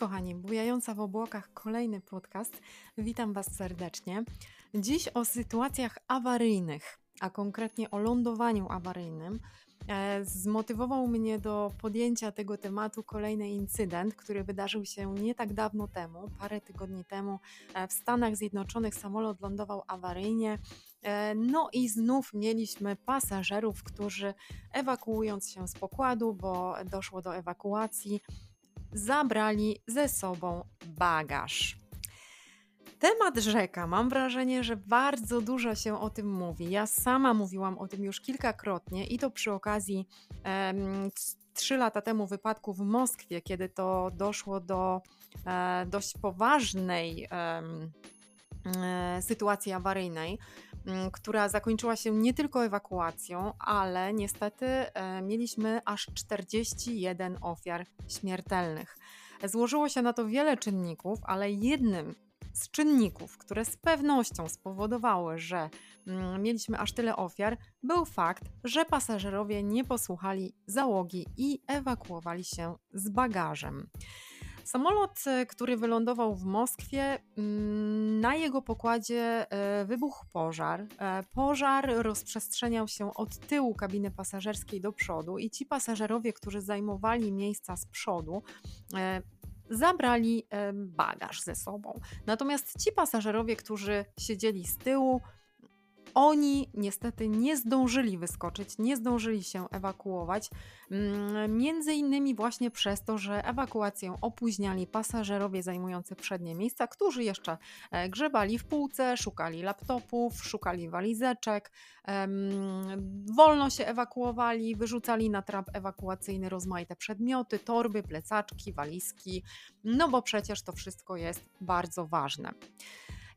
Kochani, bujająca w obłokach kolejny podcast. Witam Was serdecznie. Dziś o sytuacjach awaryjnych, a konkretnie o lądowaniu awaryjnym. E, zmotywował mnie do podjęcia tego tematu kolejny incydent, który wydarzył się nie tak dawno temu, parę tygodni temu e, w Stanach Zjednoczonych samolot lądował awaryjnie. E, no i znów mieliśmy pasażerów, którzy ewakuując się z pokładu, bo doszło do ewakuacji, zabrali ze sobą bagaż. Temat rzeka, mam wrażenie, że bardzo dużo się o tym mówi. Ja sama mówiłam o tym już kilkakrotnie i to przy okazji trzy lata temu wypadku w Moskwie, kiedy to doszło do e, dość poważnej e, sytuacji awaryjnej. Mm, która zakończyła się nie tylko ewakuacją, ale niestety e, mieliśmy aż 41 ofiar śmiertelnych. Złożyło się na to wiele czynników, ale jednym z czynników, które z pewnością spowodowały, że mm, mieliśmy aż tyle ofiar, był fakt, że pasażerowie nie posłuchali załogi i ewakuowali się z bagażem. Samolot, e, który wylądował w Moskwie, mm, na jego pokładzie e, wybuchł pożar. E, pożar rozprzestrzeniał się od tyłu kabiny pasażerskiej do przodu i ci pasażerowie, którzy zajmowali miejsca z przodu, zabrali bagaż ze sobą. Natomiast ci pasażerowie, którzy siedzieli z tyłu, oni niestety nie zdążyli wyskoczyć, nie zdążyli się ewakuować, mm, między innymi właśnie przez to, że ewakuację opóźniali pasażerowie zajmujący przednie miejsca, którzy jeszcze e, grzebali w półce, szukali laptopów, szukali walizeczek, wolno się ewakuowali, wyrzucali na trap ewakuacyjny rozmaite przedmioty, torby, plecaczki, walizki, no bo przecież to wszystko jest bardzo ważne.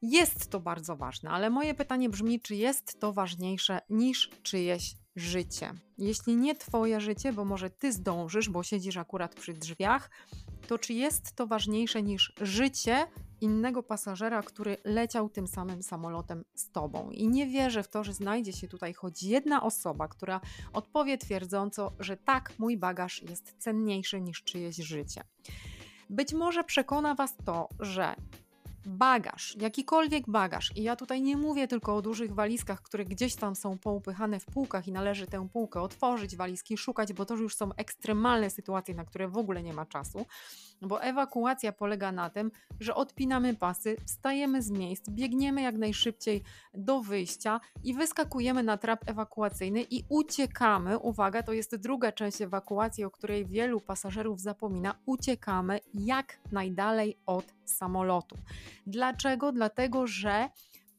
Jest to bardzo ważne, ale moje pytanie brzmi, czy jest to ważniejsze niż czyjeś życie? Jeśli nie Twoje życie, bo może Ty zdążysz, bo siedzisz akurat przy drzwiach, to czy jest to ważniejsze niż życie innego pasażera, który leciał tym samym samolotem z Tobą? I nie wierzę w to, że znajdzie się tutaj choć jedna osoba, która odpowie twierdząco, że tak, mój bagaż jest cenniejszy niż czyjeś życie. Być może przekona Was to, że bagaż, jakikolwiek bagaż, i ja tutaj nie mówię tylko o dużych walizkach, które gdzieś tam są poupychane w półkach i należy tę półkę otworzyć, walizki szukać, bo to już są ekstremalne sytuacje, na które w ogóle nie ma czasu, bo ewakuacja polega na tym, że odpinamy pasy, wstajemy z miejsc, biegniemy jak najszybciej do wyjścia i wyskakujemy na trap ewakuacyjny i uciekamy. Uwaga, to jest druga część ewakuacji, o której wielu pasażerów zapomina. Uciekamy jak najdalej od samolotu. Dlaczego? Dlatego, że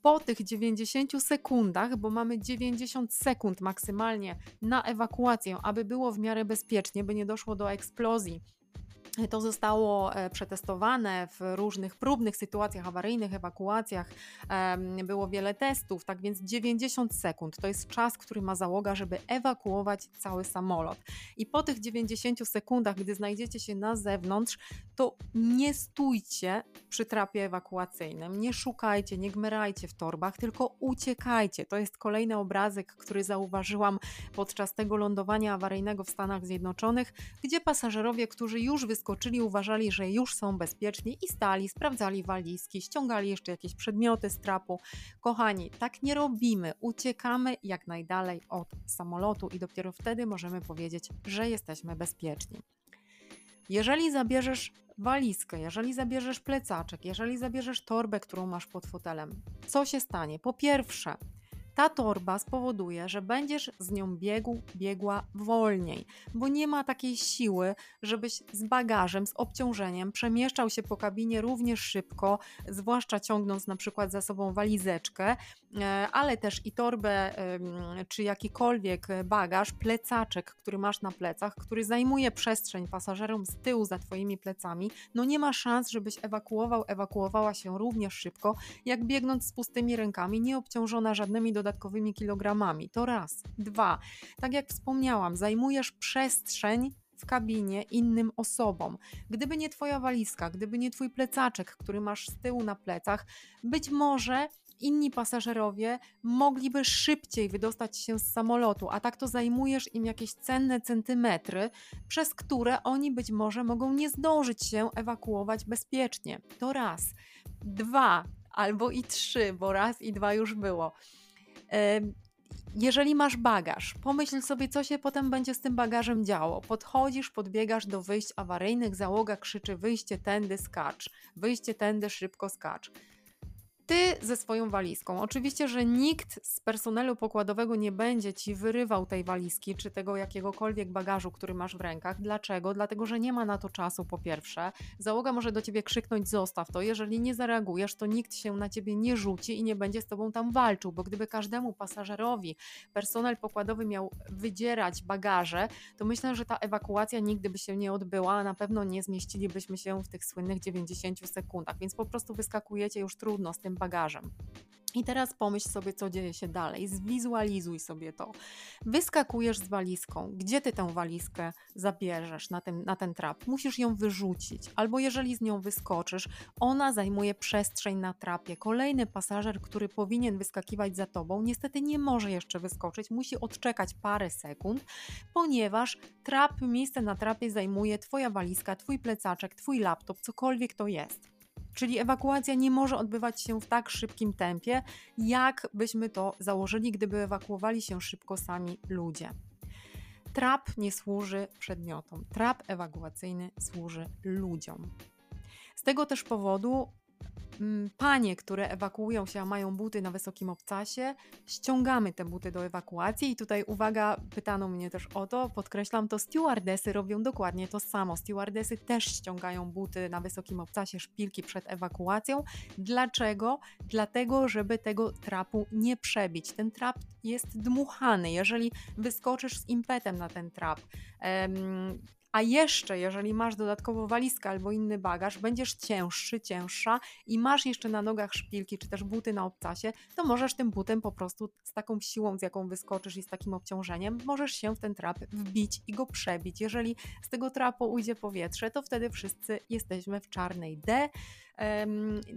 po tych 90 sekundach, bo mamy 90 sekund maksymalnie na ewakuację, aby było w miarę bezpiecznie, by nie doszło do eksplozji to zostało e, przetestowane w różnych próbnych sytuacjach awaryjnych, ewakuacjach. Było wiele testów, tak więc 90 sekund to jest czas, który ma załoga, żeby ewakuować cały samolot. I po tych 90 sekundach, gdy znajdziecie się na zewnątrz, to nie stójcie przy trapie ewakuacyjnym, nie szukajcie, nie gmerajcie w torbach, tylko uciekajcie. To jest kolejny obrazek, który zauważyłam podczas tego lądowania awaryjnego w Stanach Zjednoczonych, gdzie pasażerowie, którzy już wyskoczyli, wyskoczyli, uważali, że już są bezpieczni i stali, sprawdzali walizki, ściągali jeszcze jakieś przedmioty z trapu. Kochani, tak nie robimy. Uciekamy jak najdalej od samolotu i dopiero wtedy możemy powiedzieć, że jesteśmy bezpieczni. Jeżeli zabierzesz walizkę, jeżeli zabierzesz plecaczek, jeżeli zabierzesz torbę, którą masz pod fotelem, co się stanie? Po pierwsze, ta torba spowoduje, że będziesz z nią biegł, biegła wolniej, bo nie ma takiej siły, żebyś z bagażem, z obciążeniem przemieszczał się po kabinie również szybko, zwłaszcza ciągnąc na przykład za sobą walizeczkę, e, ale też i torbę, czy jakikolwiek bagaż, plecaczek, który masz na plecach, który zajmuje przestrzeń pasażerom z tyłu za Twoimi plecami, no nie ma szans, żebyś ewakuował, ewakuowała się również szybko, jak biegnąc z pustymi rękami, nieobciążona żadnymi dodatkowymi dodatkowymi kilogramami. To raz. Dwa, tak jak wspomniałam, zajmujesz przestrzeń w kabinie innym osobom. Gdyby nie Twoja walizka, gdyby nie Twój plecaczek, który masz z tyłu na plecach, być może inni pasażerowie mogliby szybciej wydostać się z samolotu, a tak to zajmujesz im jakieś cenne centymetry, przez które oni być może mogą nie zdążyć się ewakuować bezpiecznie. To raz. Dwa albo i trzy, bo raz i dwa już było. Jeżeli masz bagaż, pomyśl sobie, co się potem będzie z tym bagażem działo. Podchodzisz, podbiegasz do wyjść awaryjnych, załoga krzyczy: wyjście tędy, skacz, wyjście tędy, szybko skacz ty ze swoją walizką. Oczywiście, że nikt z personelu pokładowego nie będzie ci wyrywał tej walizki czy tego jakiegokolwiek bagażu, który masz w rękach. Dlaczego? Dlatego, że nie ma na to czasu, po pierwsze. Załoga może do ciebie krzyknąć: zostaw to. Jeżeli nie zareagujesz, to nikt się na ciebie nie rzuci i nie będzie z tobą tam walczył, bo gdyby każdemu pasażerowi personel pokładowy miał wydzierać bagaże, to myślę, że ta ewakuacja nigdy by się nie odbyła, a na pewno nie zmieścilibyśmy się w tych słynnych 90 sekundach. Więc po prostu wyskakujecie już trudno z tym bagażem. I teraz pomyśl sobie, co dzieje się dalej. Zwizualizuj sobie to. Wyskakujesz z walizką. Gdzie ty tę walizkę zabierzesz na ten, na ten trap? Musisz ją wyrzucić, albo jeżeli z nią wyskoczysz, ona zajmuje przestrzeń na trapie. Kolejny pasażer, który powinien wyskakiwać za tobą, niestety nie może jeszcze wyskoczyć, musi odczekać parę sekund, ponieważ trap, miejsce na trapie zajmuje twoja walizka, twój plecaczek, twój laptop, cokolwiek to jest. Czyli ewakuacja nie może odbywać się w tak szybkim tempie, jak byśmy to założyli, gdyby ewakuowali się szybko sami ludzie. Trap nie służy przedmiotom. Trap ewakuacyjny służy ludziom. Z tego też powodu panie, które ewakuują się, a mają buty na wysokim obcasie, ściągamy te buty do ewakuacji i tutaj uwaga, pytano mnie też o to, podkreślam to, stewardesy robią dokładnie to samo. Stewardesy też ściągają buty na wysokim obcasie, szpilki przed ewakuacją. Dlaczego? Dlatego, żeby tego trapu nie przebić. Ten trap jest dmuchany. Jeżeli wyskoczysz z impetem na ten trap, a jeszcze, jeżeli masz dodatkowo walizkę albo inny bagaż, będziesz cięższy, cięższa i masz jeszcze na nogach szpilki czy też buty na obcasie, to możesz tym butem po prostu z taką siłą, z jaką wyskoczysz i z takim obciążeniem, możesz się w ten trap wbić i go przebić. Jeżeli z tego trapu ujdzie powietrze, to wtedy wszyscy jesteśmy w czarnej D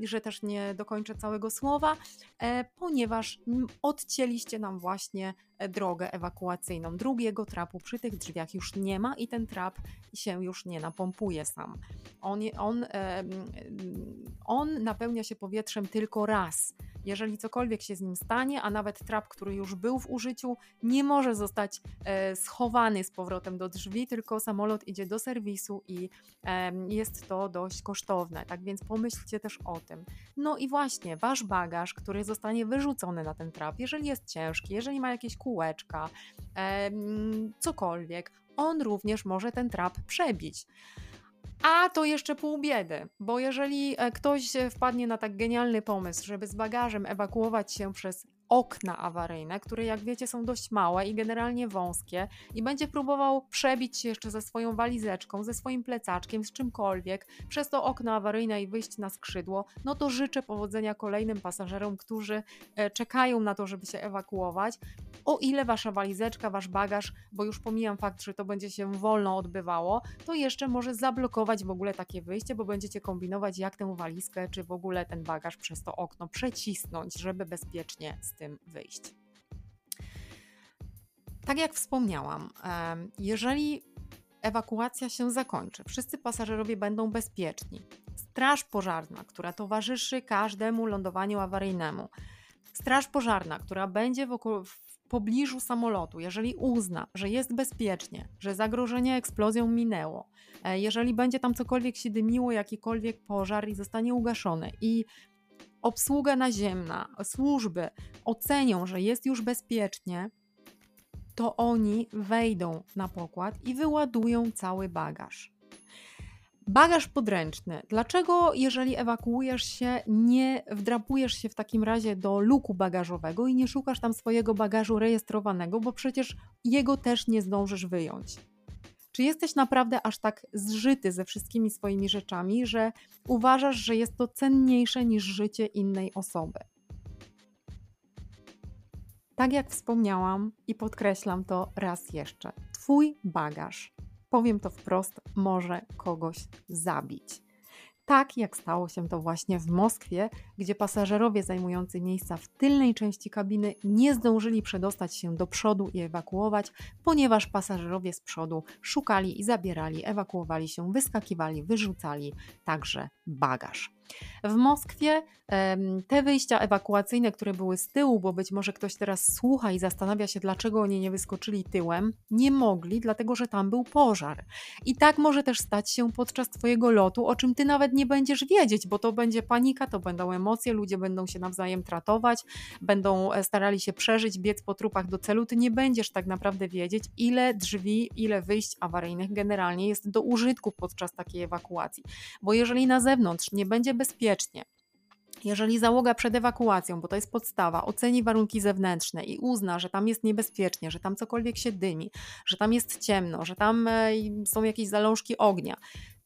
że też nie dokończę całego słowa, e, ponieważ odcięliście nam właśnie e, drogę ewakuacyjną. Drugiego trapu przy tych drzwiach już nie ma i ten trap się już nie napompuje sam. On, on, on napełnia się powietrzem tylko raz jeżeli cokolwiek się z nim stanie, a nawet trap, który już był w użyciu, nie może zostać e, schowany z powrotem do drzwi, tylko samolot idzie do serwisu i jest to dość kosztowne. Tak więc pomyślcie też o tym. No i właśnie, wasz bagaż, który zostanie wyrzucony na ten trap, jeżeli jest ciężki, jeżeli ma jakieś kółeczka, e, cokolwiek, on również może ten trap przebić. A to jeszcze pół biedy, bo jeżeli e, ktoś wpadnie na tak genialny pomysł, żeby z bagażem ewakuować się przez okna awaryjne, które jak wiecie są dość małe i generalnie wąskie i będzie próbował przebić się jeszcze ze swoją walizeczką, ze swoim plecaczkiem, z czymkolwiek przez to okno awaryjne i wyjść na skrzydło, no to życzę powodzenia kolejnym pasażerom, którzy e, czekają na to, żeby się ewakuować. O ile wasza walizeczka, wasz bagaż, bo już pomijam fakt, że to będzie się wolno odbywało, to jeszcze może zablokować w ogóle takie wyjście, bo będziecie kombinować, jak tę walizkę, czy w ogóle ten bagaż przez to okno przecisnąć, żeby bezpiecznie tym wyjść. Tak jak wspomniałam, jeżeli ewakuacja się zakończy, wszyscy pasażerowie będą bezpieczni. Straż pożarna, która towarzyszy każdemu lądowaniu awaryjnemu, straż pożarna, która będzie w pobliżu samolotu, jeżeli uzna, że jest bezpiecznie, że zagrożenie eksplozją minęło, e, jeżeli będzie tam cokolwiek się dymiło, jakikolwiek pożar i zostanie ugaszony i obsługa naziemna, służby ocenią, że jest już bezpiecznie, to oni wejdą na pokład i wyładują cały bagaż. Bagaż podręczny. Dlaczego, jeżeli ewakuujesz się, nie wdrapujesz się w takim razie do luku bagażowego i nie szukasz tam swojego bagażu rejestrowanego, bo przecież jego też nie zdążysz wyjąć? Czy jesteś naprawdę aż tak zżyty ze wszystkimi swoimi rzeczami, że uważasz, że jest to cenniejsze niż życie innej osoby? Tak jak wspomniałam i podkreślam to raz jeszcze, Twój bagaż, powiem to wprost, może kogoś zabić. Tak jak stało się to właśnie w Moskwie, gdzie pasażerowie zajmujący miejsca w tylnej części kabiny nie zdążyli przedostać się do przodu i ewakuować, ponieważ pasażerowie z przodu szukali i zabierali, ewakuowali się, wyskakiwali, wyrzucali także bagaż. W Moskwie te wyjścia ewakuacyjne, które były z tyłu, bo być może ktoś teraz słucha i zastanawia się, dlaczego oni nie wyskoczyli tyłem, nie mogli, dlatego że tam był pożar. I tak może też stać się podczas Twojego lotu, o czym Ty nawet nie będziesz wiedzieć, bo to będzie panika, to będą emocje, ludzie będą się nawzajem tratować, będą e, starali się przeżyć, biec po trupach do celu. Ty nie będziesz tak naprawdę wiedzieć, ile drzwi, ile wyjść awaryjnych generalnie jest do użytku podczas takiej ewakuacji. Bo jeżeli na zewnątrz nie będzie bezpiecznie, jeżeli załoga przed ewakuacją, bo to jest podstawa, oceni warunki zewnętrzne i uzna, że tam jest niebezpiecznie, że tam cokolwiek się dymi, że tam jest ciemno, że tam e, są jakieś zalążki ognia,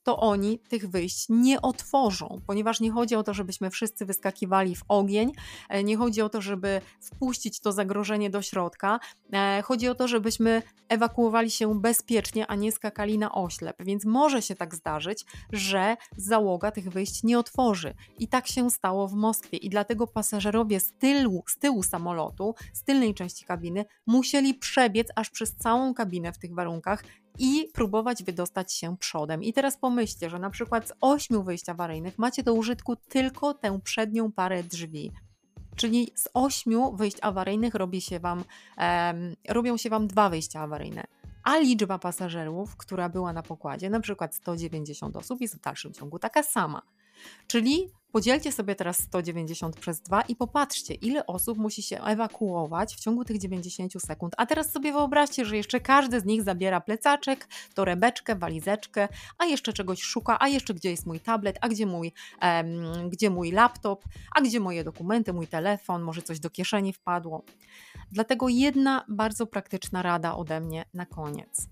to oni tych wyjść nie otworzą, ponieważ nie chodzi o to, żebyśmy wszyscy wyskakiwali w ogień, e, nie chodzi o to, żeby wpuścić to zagrożenie do środka, e, chodzi o to, żebyśmy ewakuowali się bezpiecznie, a nie skakali na oślep. Więc może się tak zdarzyć, że załoga tych wyjść nie otworzy. I tak się stało w Moskwie. I dlatego pasażerowie z tyłu, z tyłu samolotu, z tylnej części kabiny, musieli przebiec aż przez całą kabinę w tych warunkach i próbować wydostać się przodem. I teraz pomyślcie, że na przykład z ośmiu wyjść awaryjnych macie do użytku tylko tę przednią parę drzwi. Czyli z ośmiu wyjść awaryjnych robi się wam, um, robią się Wam dwa wyjścia awaryjne. A liczba pasażerów, która była na pokładzie, na przykład 190 osób, jest w dalszym ciągu taka sama. Czyli Podzielcie sobie teraz 190 przez 2 i popatrzcie, ile osób musi się ewakuować w ciągu tych 90 sekund. A teraz sobie wyobraźcie, że jeszcze każdy z nich zabiera plecaczek, torebeczkę, walizeczkę, a jeszcze czegoś szuka, a jeszcze gdzie jest mój tablet, a gdzie mój, um, gdzie mój laptop, a gdzie moje dokumenty, mój telefon, może coś do kieszeni wpadło. Dlatego jedna bardzo praktyczna rada ode mnie na koniec.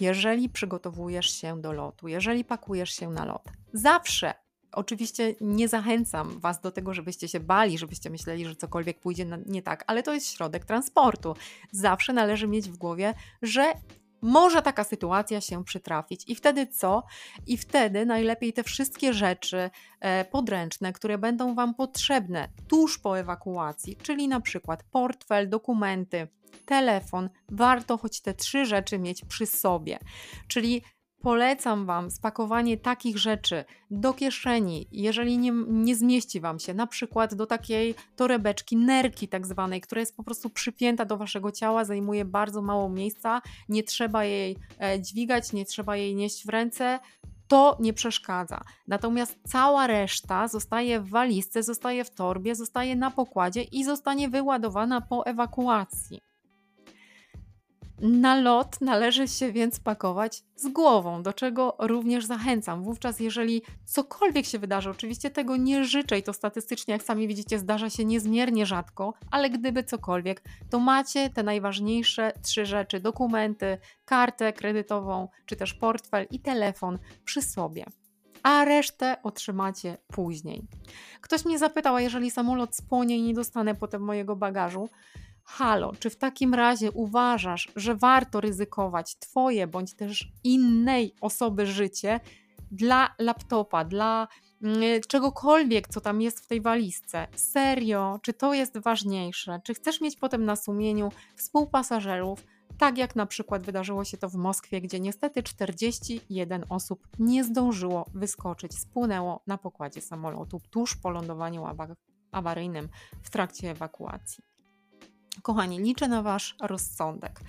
Jeżeli przygotowujesz się do lotu, jeżeli pakujesz się na lot, zawsze Oczywiście nie zachęcam Was do tego, żebyście się bali, żebyście myśleli, że cokolwiek pójdzie nie tak, ale to jest środek transportu. Zawsze należy mieć w głowie, że może taka sytuacja się przytrafić. I wtedy co? I wtedy najlepiej te wszystkie rzeczy e, podręczne, które będą Wam potrzebne tuż po ewakuacji, czyli na przykład portfel, dokumenty, telefon, warto choć te trzy rzeczy mieć przy sobie. Czyli Polecam Wam spakowanie takich rzeczy do kieszeni, jeżeli nie, nie zmieści Wam się, na przykład do takiej torebeczki, nerki tak zwanej, która jest po prostu przypięta do Waszego ciała, zajmuje bardzo mało miejsca, nie trzeba jej e, dźwigać, nie trzeba jej nieść w ręce, to nie przeszkadza. Natomiast cała reszta zostaje w walizce, zostaje w torbie, zostaje na pokładzie i zostanie wyładowana po ewakuacji. Na lot należy się więc pakować z głową, do czego również zachęcam. Wówczas, jeżeli cokolwiek się wydarzy, oczywiście tego nie życzę i to statystycznie, jak sami widzicie, zdarza się niezmiernie rzadko, ale gdyby cokolwiek, to macie te najważniejsze trzy rzeczy: dokumenty, kartę kredytową, czy też portfel i telefon przy sobie a resztę otrzymacie później. Ktoś mnie zapytał, a jeżeli samolot spłonie i nie dostanę potem mojego bagażu, Halo, czy w takim razie uważasz, że warto ryzykować Twoje bądź też innej osoby życie dla laptopa, dla mm, czegokolwiek, co tam jest w tej walizce? Serio, czy to jest ważniejsze? Czy chcesz mieć potem na sumieniu współpasażerów? Tak jak na przykład wydarzyło się to w Moskwie, gdzie niestety 41 osób nie zdążyło wyskoczyć, spłynęło na pokładzie samolotu tuż po lądowaniu awaryjnym w trakcie ewakuacji. Kochani, liczę na Wasz rozsądek.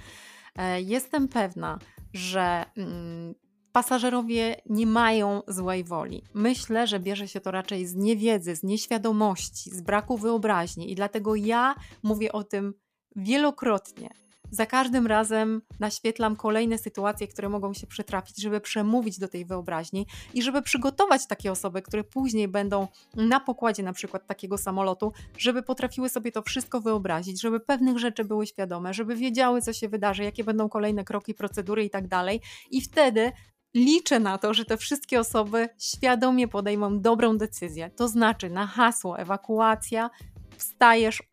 E, jestem pewna, że mm, pasażerowie nie mają złej woli. Myślę, że bierze się to raczej z niewiedzy, z nieświadomości, z braku wyobraźni i dlatego ja mówię o tym wielokrotnie za każdym razem naświetlam kolejne sytuacje, które mogą się przytrafić, żeby przemówić do tej wyobraźni i żeby przygotować takie osoby, które później będą na pokładzie na przykład takiego samolotu, żeby potrafiły sobie to wszystko wyobrazić, żeby pewnych rzeczy były świadome, żeby wiedziały, co się wydarzy, jakie będą kolejne kroki, procedury i tak dalej. I wtedy liczę na to, że te wszystkie osoby świadomie podejmą dobrą decyzję. To znaczy na hasło ewakuacja wstajesz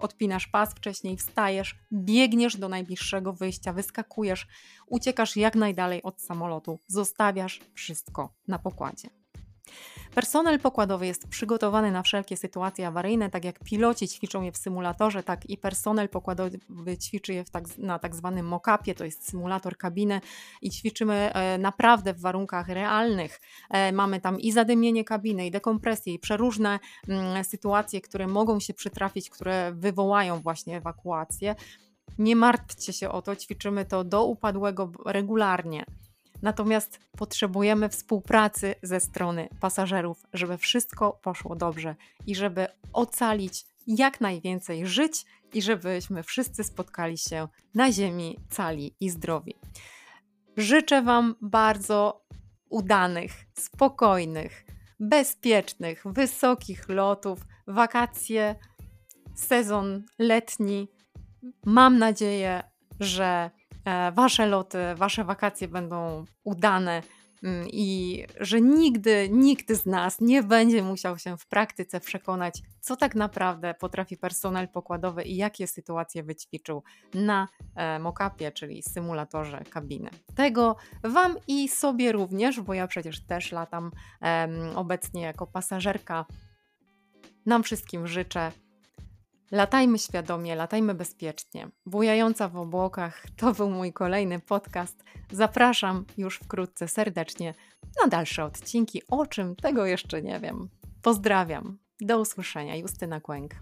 odpinasz pas wcześniej, wstajesz, biegniesz do najbliższego wyjścia, wyskakujesz, uciekasz jak najdalej od samolotu, zostawiasz wszystko na pokładzie. Personel pokładowy jest przygotowany na wszelkie sytuacje awaryjne, tak jak piloci ćwiczą je w symulatorze, tak i personel pokładowy ćwiczy je tak, na tak zwanym mock-upie, to jest symulator kabiny i ćwiczymy e, naprawdę w warunkach realnych. E, mamy tam i zadymienie kabiny, i dekompresję, i przeróżne mm, sytuacje, które mogą się przytrafić, które wywołają właśnie ewakuację. Nie martwcie się o to, ćwiczymy to do upadłego regularnie. Natomiast potrzebujemy współpracy ze strony pasażerów, żeby wszystko poszło dobrze i żeby ocalić jak najwięcej żyć i żebyśmy wszyscy spotkali się na Ziemi cali i zdrowi. Życzę Wam bardzo udanych, spokojnych, bezpiecznych, wysokich lotów, wakacje, sezon letni. Mam nadzieję, że wasze loty, wasze wakacje będą udane mm, i że nigdy nikt z nas nie będzie musiał się w praktyce przekonać, co tak naprawdę potrafi personel pokładowy i jakie sytuacje wyćwiczył na e, mokapie, czyli symulatorze kabiny. Tego Wam i sobie również, bo ja przecież też latam obecnie jako pasażerka. Nam wszystkim życzę Latajmy świadomie, latajmy bezpiecznie. Bujająca w obłokach to był mój kolejny podcast. Zapraszam już wkrótce serdecznie na dalsze odcinki. O czym tego jeszcze nie wiem. Pozdrawiam. Do usłyszenia. Justyna Kłęk.